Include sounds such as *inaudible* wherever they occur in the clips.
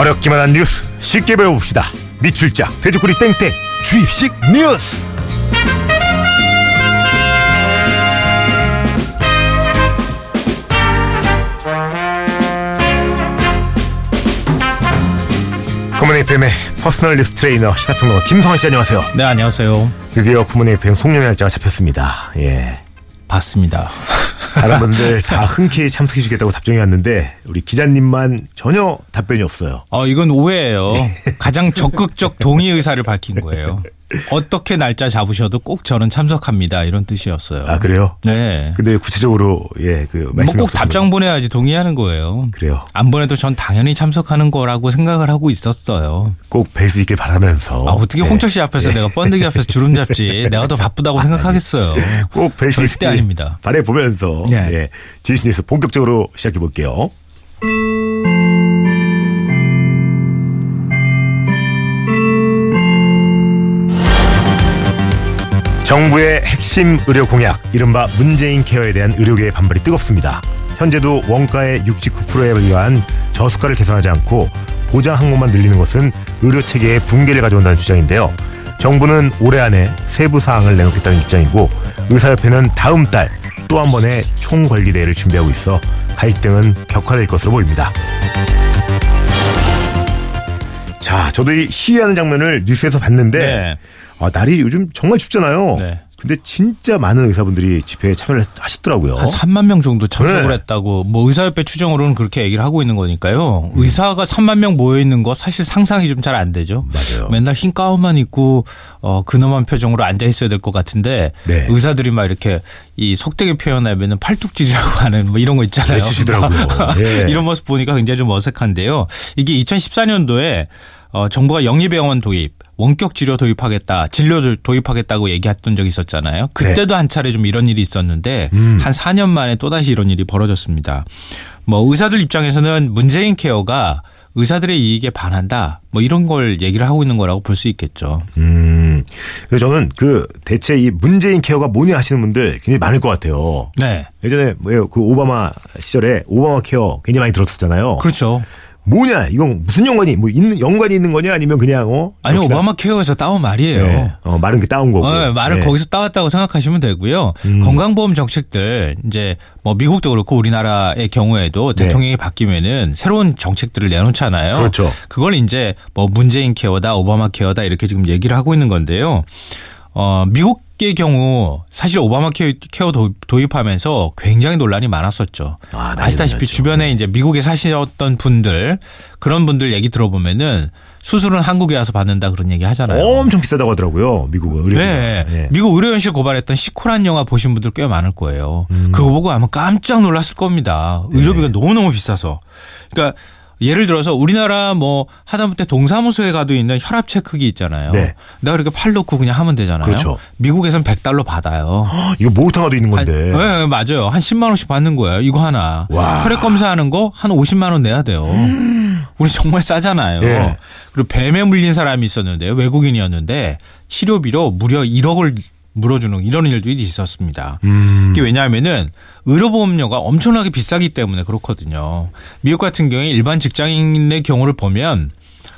어렵기만 한 뉴스 쉽게 배워봅시다. 밑줄 쫙 돼지꼬리 땡땡 주입식 뉴스. 굿모닝 FM의 personal 뉴스 트레이너 시사평론가 김성환 씨 안녕하세요. 네, 안녕하세요. 드디어 굿모닝 FM 송년회 날짜가 잡혔습니다. 예. 봤습니다. 다른 분들 다 흔쾌히 참석해 주겠다고 답장이 왔는데 우리 기자님만 전혀 답변이 없어요. 어, 이건 오해예요. 가장 적극적 동의 의사를 밝힌 거예요. 어떻게 날짜 잡으셔도 꼭 저는 참석합니다. 이런 뜻이었어요. 아 그래요? 네. 근데 구체적으로 예그 뭐 말씀 꼭 답장 보내야지 동의하는 거예요. 그래요. 안 보내도 전 당연히 참석하는 거라고 생각을 하고 있었어요. 꼭 뵐 수 있길 바라면서 아, 어떻게 예. 홍철 씨 앞에서 내가 번데기 앞에서 주름 잡지. *laughs* 내가 더 바쁘다고 생각하겠어요. 꼭 뵐 수 있길 절대 아닙니다. 바래 보면서 네. 예 지시 뉴스 본격적으로 시작해 볼게요. 정부의 핵심 의료 공약, 이른바 문재인 케어에 대한 의료계의 반발이 뜨겁습니다. 현재도 원가의 69%에 의한 저수가를 개선하지 않고 보장 항목만 늘리는 것은 의료 체계의 붕괴를 가져온다는 주장인데요. 정부는 올해 안에 세부 사항을 내놓겠다는 입장이고 의사협회는 다음 달 또 한 번의 총관리대회를 준비하고 있어 갈등은 격화될 것으로 보입니다. 자, 저도 이 시위하는 장면을 뉴스에서 봤는데 네. 아, 날이 요즘 정말 춥잖아요. 네. 근데 진짜 많은 의사분들이 집회에 참여를 하시더라고요. 한 3만 명 정도 참석을 네. 했다고 뭐 의사협회 추정으로는 그렇게 얘기를 하고 있는 거니까요. 의사가 3만 명 모여 있는 거 사실 상상이 좀 잘 안 되죠. 맞아요. 맨날 흰 가운만 입고 어 근엄한 표정으로 앉아 있어야 될 것 같은데 네. 의사들이 막 이렇게 이 속되게 표현하면은 팔뚝질이라고 *laughs* 하는 뭐 이런 거 있잖아요. 외치시더라고요. *laughs* 예. 이런 모습 보니까 굉장히 좀 어색한데요. 이게 2014년도에 어, 정부가 영리병원 도입, 원격 치료 도입하겠다, 진료를 도입하겠다고 얘기했던 적이 있었잖아요. 그때도 한 차례 좀 이런 일이 있었는데 네. 음. 한 4년 만에 또다시 이런 일이 벌어졌습니다. 뭐 의사들 입장에서는 문재인 케어가 의사들의 이익에 반한다. 뭐 이런 걸 얘기를 하고 있는 거라고 볼 수 있겠죠. 음. 그래서 저는 그 대체 이 문재인 케어가 뭐냐 하시는 분들 굉장히 많을 것 같아요. 네. 예전에 뭐예요? 그 오바마 시절에 오바마 케어 굉장히 많이 들었었잖아요. 그렇죠. 뭐냐? 이건 무슨 연관이 뭐 있는 연관이 있는 거냐 아니면 그냥 어? 아니 역시나- 오바마 케어에서 따온 말이에요. 네. 어, 말은 그 따온 거고. 어, 말을 네. 거기서 따왔다고 생각하시면 되고요. 음. 건강보험 정책들 이제 뭐 미국도 그렇고 우리나라의 경우에도 네. 대통령이 바뀌면은 새로운 정책들을 내놓잖아요. 그렇죠. 그걸 이제 뭐 문재인 케어다 오바마 케어다 이렇게 지금 얘기를 하고 있는 건데요. 어, 미국의 경우 사실 오바마 케어, 케어 도입- 도입하면서 굉장히 논란이 많았었죠. 아, 났죠. 주변에 이제 미국에 사셨던 분들 그런 분들 얘기 들어보면은 수술은 한국에 와서 받는다 그런 얘기 하잖아요. 엄청 비싸다고 하더라고요. 미국은 의료. 네. 미국 의료연실 고발했던 시코란 영화 보신 분들 꽤 많을 거예요. 그거 보고 아마 깜짝 놀랐을 겁니다. 의료비가 네. 너무너무 비싸서. 그러니까 예를 들어서 우리나라 뭐 하다못해 동사무소에 가도 있는 혈압 체크기 있잖아요. 네. 내가 이렇게 팔 넣고 그냥 하면 되잖아요. 그렇죠. 미국에선 100달러 받아요. 헉, 이거 모터가도 있는 한, 건데. 네, 맞아요. 한 10만 원씩 받는 거예요. 이거 하나. 와. 혈액 검사하는 거 한 50만 원 내야 돼요. 우리 정말 싸잖아요. 예. 그리고 뱀에 물린 사람이 있었는데요. 외국인이었는데 치료비로 무려 1억을 물어주는 이런 일도 있었습니다. 음. 이게 왜냐하면은 의료보험료가 엄청나게 비싸기 때문에 그렇거든요. 미국 같은 경우에 일반 직장인의 경우를 보면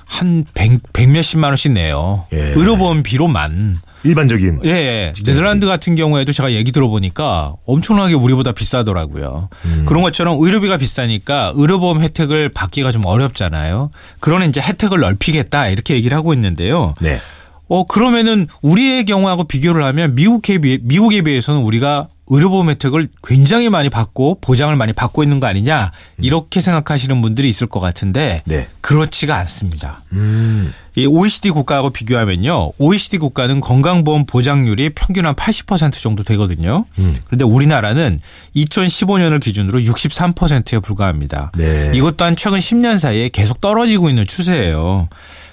한 100, 100 몇십만 원씩 내요. 예. 의료보험비로만. 일반적인. 예, 예. 네덜란드 같은 경우에도 제가 얘기 들어보니까 엄청나게 우리보다 비싸더라고요. 음. 그런 것처럼 의료비가 비싸니까 의료보험 혜택을 받기가 좀 어렵잖아요. 그러는 이제 혜택을 넓히겠다 이렇게 얘기를 하고 있는데요. 네. 어 그러면은 우리의 경우하고 비교를 하면 미국에 비해 미국에 비해서는 우리가 의료보험 혜택을 굉장히 많이 받고 보장을 많이 받고 있는 거 아니냐 이렇게 생각하시는 분들이 있을 것 같은데 네. 그렇지가 않습니다. 음. 이 OECD 국가하고 비교하면요. OECD 국가는 건강보험 보장률이 평균 한 80% 정도 되거든요. 음. 그런데 우리나라는 2015년을 기준으로 63%에 불과합니다. 네. 이것 또한 최근 10년 사이에 계속 떨어지고 있는 추세예요.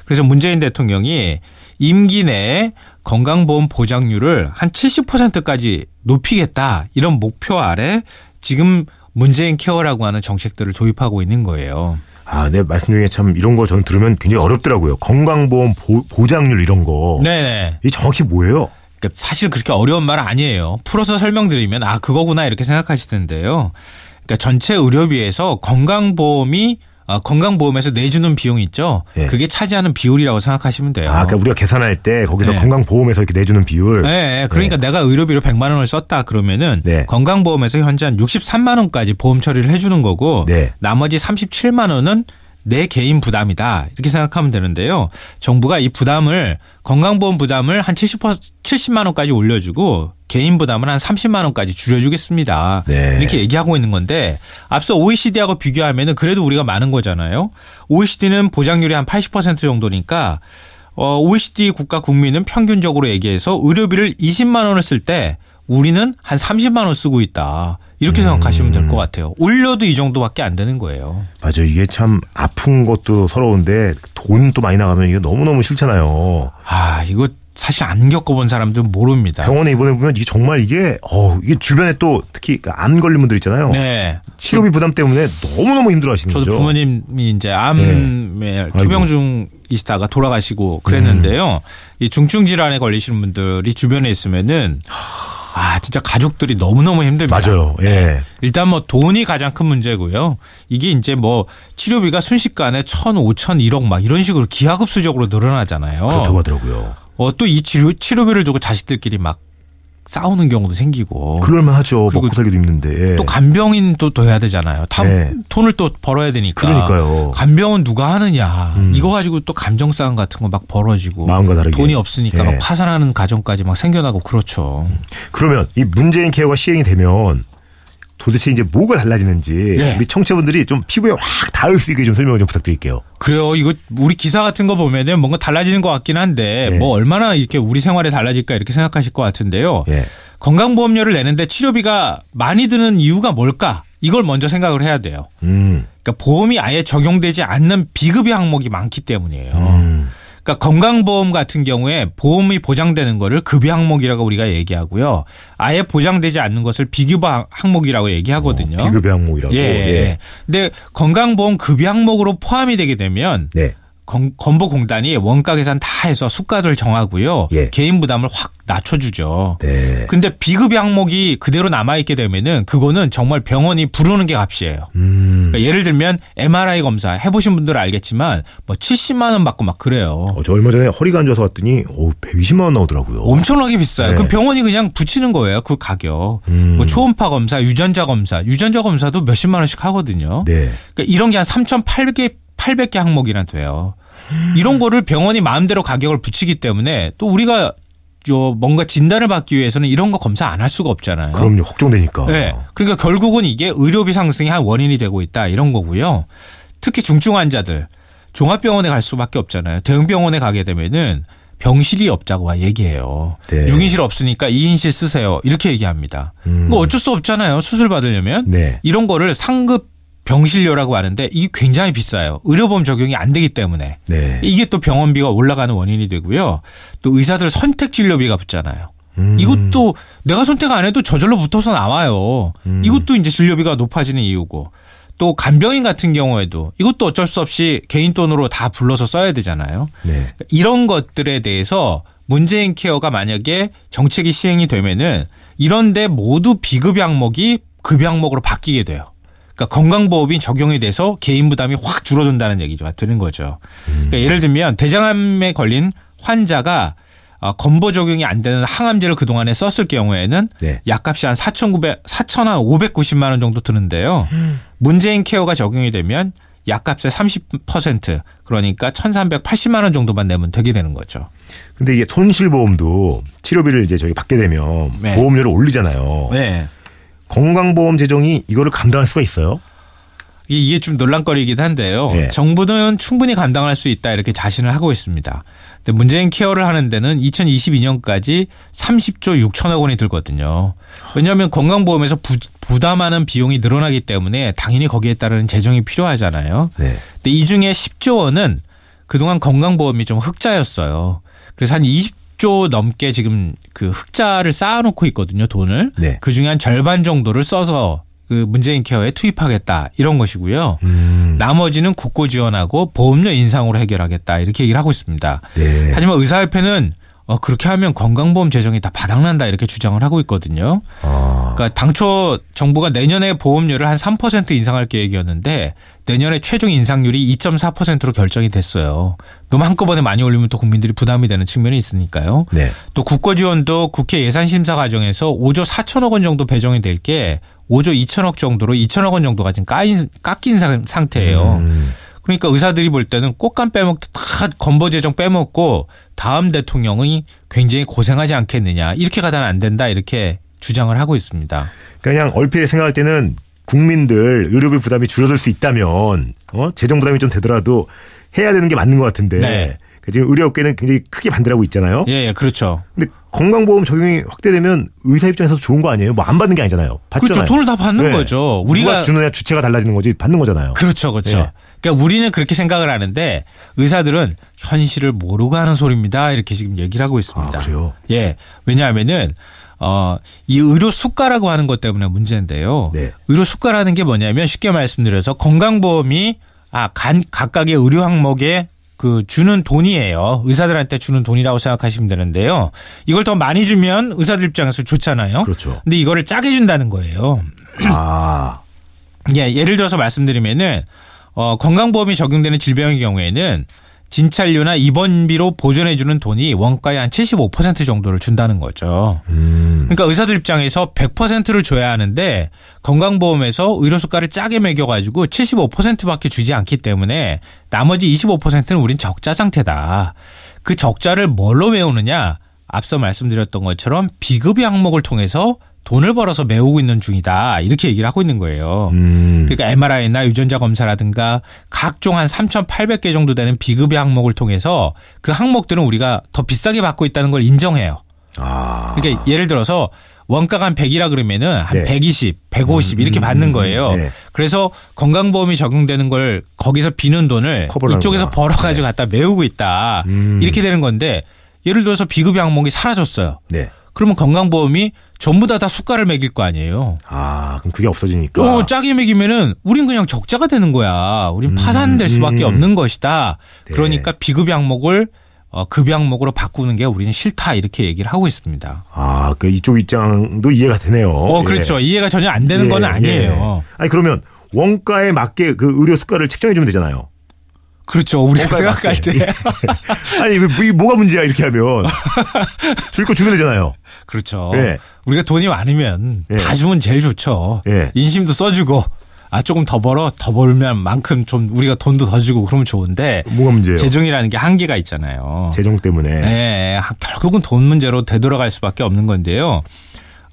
그래서 문재인 대통령이 임기 내에 건강보험 보장률을 한 70%까지 높이겠다 이런 목표 아래 지금 문재인 케어라고 하는 정책들을 도입하고 있는 거예요. 아, 네, 말씀 중에 참 이런 거 저는 들으면 굉장히 어렵더라고요. 건강보험 보, 장률 이런 거. 네네. 이게 정확히 뭐예요? 그러니까 사실 그렇게 어려운 말 아니에요. 풀어서 설명드리면 아 그거구나 이렇게 생각하실 텐데요. 그러니까 전체 의료비에서 건강보험이 어, 건강보험에서 내주는 비용 있죠. 예. 그게 차지하는 비율이라고 생각하시면 돼요. 아, 그러니까 우리가 계산할 때 거기서 네. 건강보험에서 이렇게 내주는 비율. 네, 그러니까 내가 의료비로 100만 원을 썼다 그러면은 네. 건강보험에서 현재 한 63만 원까지 보험 처리를 해주는 거고 네. 나머지 37만 원은 내 개인 부담이다 이렇게 생각하면 되는데요. 정부가 이 부담을 건강보험 부담을 한 70, 70만 원까지 올려주고 개인 부담은 한 30만 원까지 줄여주겠습니다. 네. 이렇게 얘기하고 있는 건데 앞서 OECD하고 비교하면은 그래도 우리가 많은 거잖아요. OECD는 보장률이 한 80% 정도니까 어, OECD 국가 국민은 평균적으로 얘기해서 의료비를 20만 원을 쓸 때 우리는 한 30만 원 쓰고 있다. 이렇게 생각하시면 될 것 같아요. 올려도 이 정도밖에 안 되는 거예요. 맞아. 이게 참 아픈 것도 서러운데 돈 또 많이 나가면 이게 너무너무 싫잖아요. 아, 이거 사실 안 겪어본 사람들은 모릅니다. 병원에 입원해 보면 이게 정말 이게 어 이게 주변에 또 특히 그암 걸린 분들 있잖아요. 네. 치료비 부담 때문에 너무 너무 힘들어 하시는 저도 거죠. 부모님이 이제 암에 아이고. 투병중이시다가 돌아가시고 그랬는데요. 이 중증 질환에 걸리시는 분들이 주변에 있으면은 아 진짜 가족들이 너무 너무 힘듭니다. 맞아요. 예. 일단 뭐 돈이 가장 큰 문제고요. 이게 이제 뭐 치료비가 순식간에 천, 오천, 일억 막 이런 식으로 기하급수적으로 늘어나잖아요. 그렇다고 하더라고요. 어, 또 이 치료, 치료비를 두고 자식들끼리 막 싸우는 경우도 생기고. 그럴만 하죠. 그리고 먹고 살기도 힘든데. 또 간병인 또더 해야 되잖아요. 다 네. 돈을 또 벌어야 되니까. 그러니까요. 간병은 누가 하느냐. 음. 이거 가지고 또 감정 싸움 같은 거 막 벌어지고. 마음과 다르게. 돈이 없으니까 예. 막 파산하는 가정까지 막 생겨나고 그렇죠. 그러면 이 문재인 케어가 시행이 되면 도대체 이제 뭐가 달라지는지 네. 우리 청취자분들이 좀 피부에 확 닿을 수 있게 좀 설명을 좀 부탁드릴게요. 그래요. 이거 우리 기사 같은 거 보면은 뭔가 달라지는 것 같긴 한데 네. 뭐 얼마나 이렇게 우리 생활에 달라질까 이렇게 생각하실 것 같은데요. 예. 건강보험료를 내는데 치료비가 많이 드는 이유가 뭘까? 이걸 먼저 생각을 해야 돼요. 음. 그러니까 보험이 아예 적용되지 않는 비급여 항목이 많기 때문이에요. 음. 그러니까 건강보험 같은 경우에 보험이 보장되는 거를 급여 항목이라고 우리가 얘기하고요. 아예 보장되지 않는 것을 비급여 항목이라고 얘기하거든요. 어, 비급여 항목이라고. 예. 예. 근데 건강보험 급여 항목으로 포함이 되게 되면 네. 건, 건보공단이 원가 계산 다 해서 수가를 정하고요. 예. 개인 부담을 확 낮춰주죠. 네. 근데 비급여 항목이 그대로 남아있게 되면은 그거는 정말 병원이 부르는 게 값이에요. 음. 그러니까 예를 들면 MRI 검사 해보신 분들은 알겠지만 뭐 70만 원 받고 막 그래요. 어, 저 얼마 전에 허리가 안 좋아서 왔더니 오, 120만 원 나오더라고요. 엄청나게 비싸요. 네. 그 병원이 그냥 붙이는 거예요. 그 가격. 음. 뭐 초음파 검사, 유전자 검사, 유전자 검사도 몇십만 원씩 하거든요. 네. 그러니까 이런 게 한 3,800개 800개 항목이나 돼요. 이런 거를 병원이 마음대로 가격을 붙이기 때문에 또 우리가 요 뭔가 진단을 받기 위해서는 이런 거 검사 안 할 수가 없잖아요. 그럼요. 걱정되니까. 네. 그러니까 결국은 이게 의료비 상승이 한 원인이 되고 있다 이런 거고요. 특히 중증 환자들 종합병원에 갈 수밖에 없잖아요. 대형병원에 가게 되면은 병실이 없자고 얘기해요. 네. 6인실 없으니까 2인실 쓰세요. 이렇게 얘기합니다. 음. 뭐 어쩔 수 없잖아요. 수술 받으려면. 네. 이런 거를 상급 병실료라고 하는데 이게 굉장히 비싸요. 의료보험 적용이 안 되기 때문에. 네. 이게 또 병원비가 올라가는 원인이 되고요. 또 의사들 선택 진료비가 붙잖아요. 음. 이것도 내가 선택 안 해도 저절로 붙어서 나와요. 음. 이것도 이제 진료비가 높아지는 이유고. 또 간병인 같은 경우에도 이것도 어쩔 수 없이 개인 돈으로 다 불러서 써야 되잖아요. 네. 그러니까 이런 것들에 대해서 문재인 케어가 만약에 정책이 시행이 되면은 이런데 모두 비급 항목이 급 항목으로 바뀌게 돼요. 그러니까 건강보험이 적용이 돼서 개인 부담이 확 줄어든다는 얘기가 되는 거죠. 그러니까 예를 들면 대장암에 걸린 환자가 어, 건보 적용이 안 되는 항암제를 그동안에 썼을 경우에는 네. 약값이 한 4,900, 4,590만 원 정도 드는데요. 문재인 케어가 적용이 되면 약값의 30% 그러니까 1,380만 원 정도만 내면 되게 되는 거죠. 근데 이게 손실보험도 치료비를 이제 저기 받게 되면 네. 보험료를 올리잖아요. 네. 건강보험 재정이 이거를 감당할 수가 있어요? 이- 이게 좀 논란거리이긴 한데요. 예. 정부는 충분히 감당할 수 있다 이렇게 자신을 하고 있습니다. 근데 문재인 케어를 하는 데는 2022년까지 30조 6천억 원이 들거든요. 왜냐하면 건강보험에서 부, 부담하는 비용이 늘어나기 때문에 당연히 거기에 따르는 재정이 필요하잖아요. 네. 근데 이 중에 10조 원은 그동안 건강보험이 좀 흑자였어요. 그래서 한 20 조 넘게 지금 그 흑자를 쌓아놓고 있거든요, 돈을. 네. 그 중에 한 절반 정도를 써서 그 문재인 케어에 투입하겠다 이런 것이고요. 음. 나머지는 국고 지원하고 보험료 인상으로 해결하겠다 이렇게 얘기를 하고 있습니다. 네. 하지만 의사협회는 어, 그렇게 하면 건강보험 재정이 다 바닥난다 이렇게 주장을 하고 있거든요. 아. 그러니까 당초 정부가 내년에 보험료를 한 3% 인상할 계획이었는데 내년에 최종 인상률이 2.4%로 결정이 됐어요. 너무 한꺼번에 많이 올리면 또 국민들이 부담이 되는 측면이 있으니까요. 네. 또 국고 지원도 국회 예산 심사 과정에서 5조 4천억 원 정도 배정이 될 게 5조 2천억 정도로 2천억 원 정도가 지금 까인, 깎인 상- 상태예요. 음. 그러니까 의사들이 볼 때는 꽃감 빼먹듯 다 건보 재정 빼먹고 다음 대통령이 굉장히 고생하지 않겠느냐 이렇게 가다는 안 된다 이렇게 주장을 하고 있습니다. 그냥 얼핏 생각할 때는 국민들 의료비 부담이 줄어들 수 있다면 어? 재정 부담이 좀 되더라도 해야 되는 게 맞는 것 같은데 네. 그 지금 의료업계는 굉장히 크게 반대를 하고 있잖아요. 예, 예 그렇죠. 근데 건강보험 적용이 확대되면 의사 입장에서 좋은 거 아니에요? 뭐 안 받는 게 아니잖아요. 받잖아요. 그렇죠. 돈을 다 받는 네. 거죠. 우리가 주느냐 주체가 달라지는 거지 받는 거잖아요. 그렇죠, 그렇죠. 예. 그러니까 우리는 그렇게 생각을 하는데 의사들은 현실을 모르고 하는 소리입니다. 이렇게 지금 얘기를 하고 있습니다. 아, 그래요? 예. 왜냐하면은 어, 이 의료 수가라고 하는 것 때문에 문제인데요. 네. 의료 수가라는 게 뭐냐면 쉽게 말씀드려서 건강보험이 아, 간, 각각의 의료 항목에 그 주는 돈이에요. 의사들한테 주는 돈이라고 생각하시면 되는데요. 이걸 더 많이 주면 의사들 입장에서 좋잖아요. 그렇죠. 근데 이거를 짜게 준다는 거예요. 아, 예, 예를 들어서 말씀드리면은 어, 건강보험이 적용되는 질병의 경우에는 진찰료나 입원비로 보존해주는 돈이 원가의 한 75% 정도를 준다는 거죠. 음, 그러니까 의사들 입장에서 100%를 줘야 하는데 건강보험에서 의료수가를 짜게 매겨가지고 75%밖에 주지 않기 때문에 나머지 25%는 우린 적자 상태다. 그 적자를 뭘로 메우느냐? 앞서 말씀드렸던 것처럼 비급여 항목을 통해서 돈을 벌어서 메우고 있는 중이다. 이렇게 얘기를 하고 있는 거예요. 음, 그러니까 MRI나 유전자 검사라든가 각종 한 3,800개 정도 되는 비급여 항목을 통해서 그 항목들은 우리가 더 비싸게 받고 있다는 걸 인정해요. 아, 그러니까 예를 들어서 원가가 한 100이라 그러면은 한 네. 120, 150 이렇게 음, 받는 음, 거예요. 네. 그래서 건강보험이 적용되는 걸 거기서 비는 돈을 이쪽에서. 벌어가지고 갖다 메우고 있다. 음. 이렇게 되는 건데 예를 들어서 비급여 항목이 사라졌어요. 네. 그러면 건강보험이 전부 다 다 수가를 매길 거 아니에요. 아, 그럼 그게 없어지니까. 어, 짜게 매기면은 우린 그냥 적자가 되는 거야. 우린 음, 파산될 수밖에 음. 없는 것이다. 네. 그러니까 비급여 항목을 어, 급여 항목으로 바꾸는 게 우리는 싫다 이렇게 얘기를 하고 있습니다. 아, 그 이쪽 입장도 이해가 되네요. 어, 예. 그렇죠. 이해가 전혀 안 되는 예, 건 아니에요. 예. 아니 그러면 원가에 맞게 그 의료 수가를 책정해 주면 되잖아요. 그렇죠. 우리가 생각할. 때. *laughs* 아니 왜- 이게 뭐가 문제야 이렇게 하면 *laughs* 줄 거 주면 되잖아요. 그렇죠. 예. 우리가 돈이 많으면 예. 다 주면 제일 좋죠. 예. 인심도 써주고 아 조금 더 벌어 더 벌면 만큼 좀 우리가 돈도 더 주고 그러면 좋은데 뭐가 문제예요? 재정이라는 게 한계가 있잖아요. 재정 때문에. 네, 결국은 돈 문제로 되돌아갈 수밖에 없는 건데요.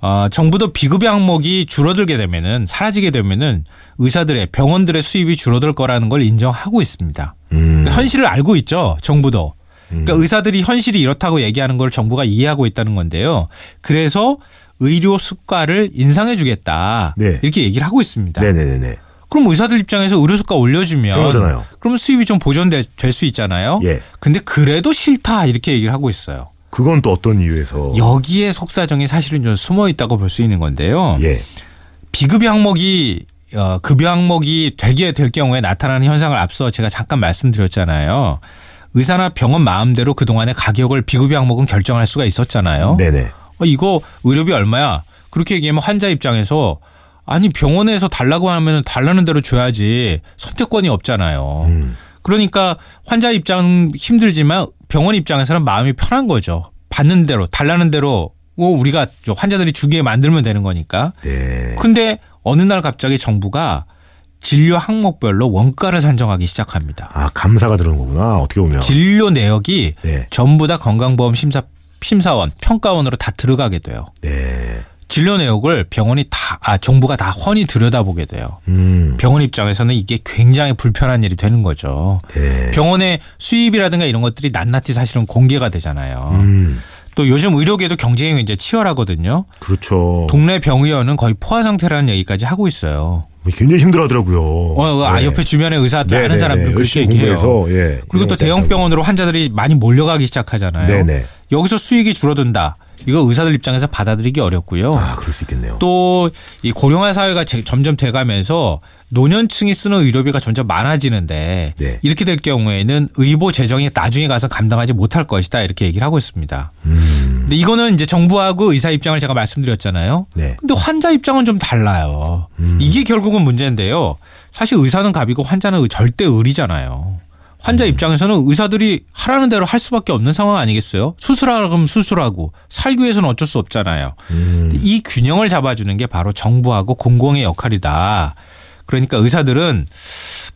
어, 정부도 비급여 항목이 줄어들게 되면은 사라지게 되면은 의사들의 병원들의 수입이 줄어들 거라는 걸 인정하고 있습니다. 음. 그러니까 현실을 알고 있죠, 정부도. 그러니까 의사들이 현실이 이렇다고 얘기하는 걸 정부가 이해하고 있다는 건데요. 그래서 의료 수가를 인상해 주겠다. 네. 이렇게 얘기를 하고 있습니다. 네네네네. 그럼 의사들 입장에서 의료 수가 올려주면 그런 거잖아요. 그러면 수입이 좀 보존될 수 있잖아요. 예. 근데 그래도 싫다 이렇게 얘기를 하고 있어요. 그건 또 어떤 이유에서? 여기에 속사정이 사실은 좀 숨어 있다고 볼 수 있는 건데요. 예. 비급여 항목이 어, 급여 항목이 되게 될 경우에 나타나는 현상을 앞서 제가 잠깐 말씀드렸잖아요. 의사나 병원 마음대로 그동안의 가격을 비급여 항목은 결정할 수가 있었잖아요. 네네. 어, 이거 의료비 얼마야? 그렇게 얘기하면 환자 입장에서 아니 병원에서 달라고 하면 달라는 대로 줘야지 선택권이 없잖아요. 음. 그러니까 환자 입장 힘들지만 병원 입장에서는 마음이 편한 거죠. 받는 대로 달라는 대로 뭐 우리가 저 환자들이 주게 만들면 되는 거니까. 네. 근데 어느 날 갑자기 정부가 진료 항목별로 원가를 산정하기 시작합니다. 아 감사가 들어오는 거구나. 어떻게 보면. 진료 내역이 네. 전부 다 건강보험 심사 심사원 평가원으로 다 들어가게 돼요. 네. 진료 내역을 병원이 다, 아, 정부가 다 훤히 들여다보게 돼요. 음. 병원 입장에서는 이게 굉장히 불편한 일이 되는 거죠. 네. 병원의 수입이라든가 이런 것들이 낱낱이 사실은 공개가 되잖아요. 음. 또 요즘 의료계도 경쟁이 이제 치열하거든요. 그렇죠. 동네 병의원은 거의 포화 상태라는 얘기까지 하고 있어요. 굉장히 힘들어하더라고요. 어, 아, 옆에 주변에 의사 또 네, 아는 네, 사람들은 네. 그렇게 얘기해요. 예. 그리고 또 대형 거 병원으로 환자들이 많이 몰려가기 시작하잖아요. 네네. 여기서 수익이 줄어든다. 이거 의사들 입장에서 받아들이기 어렵고요. 아, 그럴 수 있겠네요. 또 이 고령화 사회가 제- 점점 돼가면서 노년층이 쓰는 의료비가 점점 많아지는데 네. 이렇게 될 경우에는 의보 재정이 나중에 가서 감당하지 못할 것이다 이렇게 얘기를 하고 있습니다. 음. 근데 이거는 이제 정부하고 의사 입장을 제가 말씀드렸잖아요. 네. 근데 환자 입장은 좀 달라요. 음. 이게 결국은 문제인데요. 사실 의사는 갑이고 환자는 의- 절대 의리잖아요. 환자 음. 입장에서는 의사들이 하라는 대로 할 수밖에 없는 상황 아니겠어요? 수술하라 그러면 수술하고 살기 위해서는 어쩔 수 없잖아요. 음. 이 균형을 잡아주는 게 바로 정부하고 공공의 역할이다. 그러니까 의사들은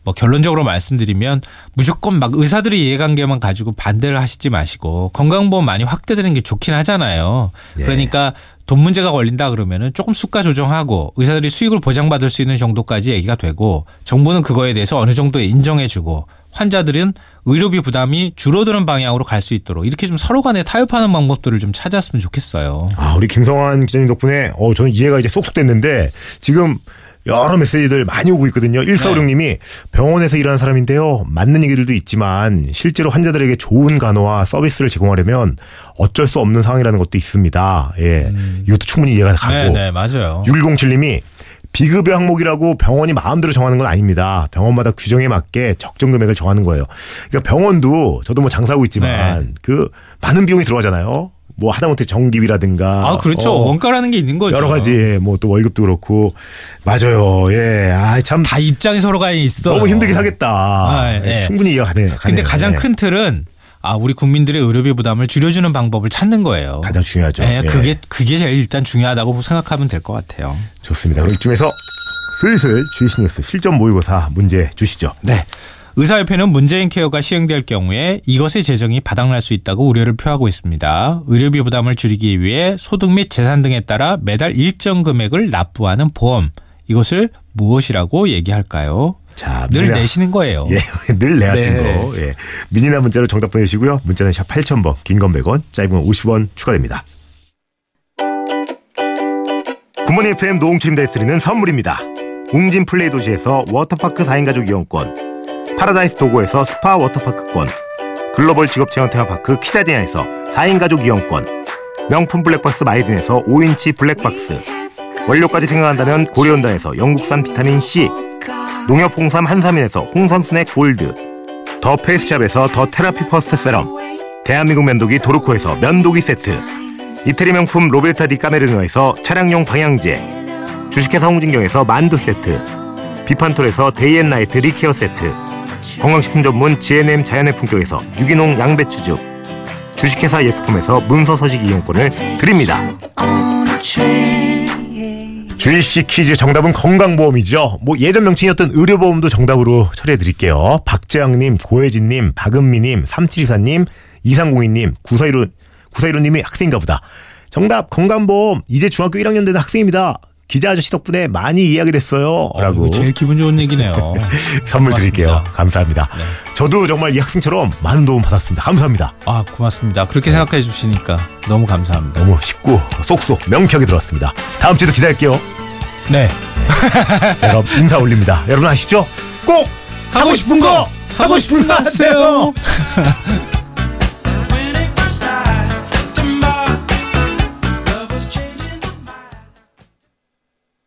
뭐 결론적으로 말씀드리면 무조건 막 의사들의 이해관계만 가지고 반대를 하시지 마시고 건강보험 많이 확대되는 게 좋긴 하잖아요. 네. 그러니까 돈 문제가 걸린다 그러면은 조금 수가 조정하고 의사들이 수익을 보장받을 수 있는 정도까지 얘기가 되고 정부는 그거에 대해서 어느 정도 인정해주고 환자들은 의료비 부담이 줄어드는 방향으로 갈 수 있도록 이렇게 좀 서로 간에 타협하는 방법들을 좀 찾았으면 좋겠어요. 아, 우리 김성환 기자님 덕분에 어, 저는 이해가 이제 쏙쏙 됐는데 지금 여러 메시지들 많이 오고 있거든요. 1456님이 병원에서 일하는 사람인데요. 맞는 얘기들도 있지만 실제로 환자들에게 좋은 간호와 서비스를 제공하려면 어쩔 수 없는 상황이라는 것도 있습니다. 예. 이것도 충분히 이해가 가고. 네, 네, 맞아요. 6107님이 비급여 항목이라고 병원이 마음대로 정하는 건 아닙니다. 병원마다 규정에 맞게 적정 금액을 정하는 거예요. 그러니까 병원도 저도 뭐 장사하고 있지만 네. 그 많은 비용이 들어가잖아요. 뭐 하다못해 정기비라든가 아, 그렇죠. 어, 원가라는 게 있는 거죠. 여러 가지 뭐 또 월급도 그렇고 맞아요. 예. 아, 참 다 입장이 서로가 있어. 너무 힘들긴 하겠다. 아, 예. 충분히 이해가 가네. 근데 가장 큰 틀은 아, 우리 국민들의 의료비 부담을 줄여주는 방법을 찾는 거예요. 가장 중요하죠. 예, 예. 그게 그게 제일 일단 중요하다고 생각하면 될 것 같아요. 좋습니다. 그럼 이쯤에서 슬슬 주이신 뉴스 실전 모의고사 문제 주시죠. 네. 의사협회는 문재인 케어가 시행될 경우에 이것의 재정이 바닥날 수 있다고 우려를 표하고 있습니다. 의료비 부담을 줄이기 위해 소득 및 재산 등에 따라 매달 일정 금액을 납부하는 보험 이것을 무엇이라고 얘기할까요? 자, 늘 민이나- 내시는 거예요. 예, *laughs* 늘 내야 네. 된 거. 예. 미니나 문자로 정답 보내시고요. 문자는 샵 8000번, 긴 건 100원, 짧은 건 50원 추가됩니다. 굿모닝 FM 노홍철입니다. 드리는 선물입니다. 웅진 플레이 도시에서 워터파크 4인 가족 이용권, 파라다이스 도고에서 스파 워터파크권, 글로벌 직업 체험 테마파크 키자니아에서 4인 가족 이용권, 명품 블랙박스 마이딘에서 5인치 블랙박스, 원료까지 생각한다면 고려은단에서 영국산 비타민 C, 농협 홍삼 한삼인에서 홍삼 스낵 골드 더 페이스샵에서 더 테라피 퍼스트 세럼 대한민국 면도기 도르코에서 면도기 세트 이태리 명품 로베르타 디 까메리노에서 차량용 방향제 주식회사 홍진경에서 만두 세트 비판톨에서 데이앤나이트 립케어 세트 건강식품 전문 GNM 자연의 품격에서 유기농 양배추즙 주식회사 예스폼에서 문서 서식 이용권을 드립니다. 주일씨 퀴즈 정답은 건강보험이죠. 뭐 예전 명칭이었던 의료보험도 정답으로 처리해 드릴게요. 박재영님, 고혜진님, 박은미님, 3724님, 2302님, 9415, 9415님이 학생인가 보다. 정답 건강보험 이제 중학교 1학년 되는 학생입니다. 기자 아저씨 덕분에 많이 이해하게 됐어요. 어, 라고 제일 기분 좋은 얘기네요. *laughs* 선물 드릴게요. 고맙습니다. 감사합니다. 네. 저도 정말 이 학생처럼 많은 도움 받았습니다. 감사합니다. 아, 고맙습니다. 그렇게 생각해 주시니까 너무 감사합니다. 너무 쉽고 쏙쏙 명쾌하게 들었습니다. 다음 주에도 기다릴게요. 네. *laughs* 자, 그럼 인사 올립니다. 여러분 아시죠? 꼭 하고 싶은 거 하고 싶은 거 하세요. *laughs*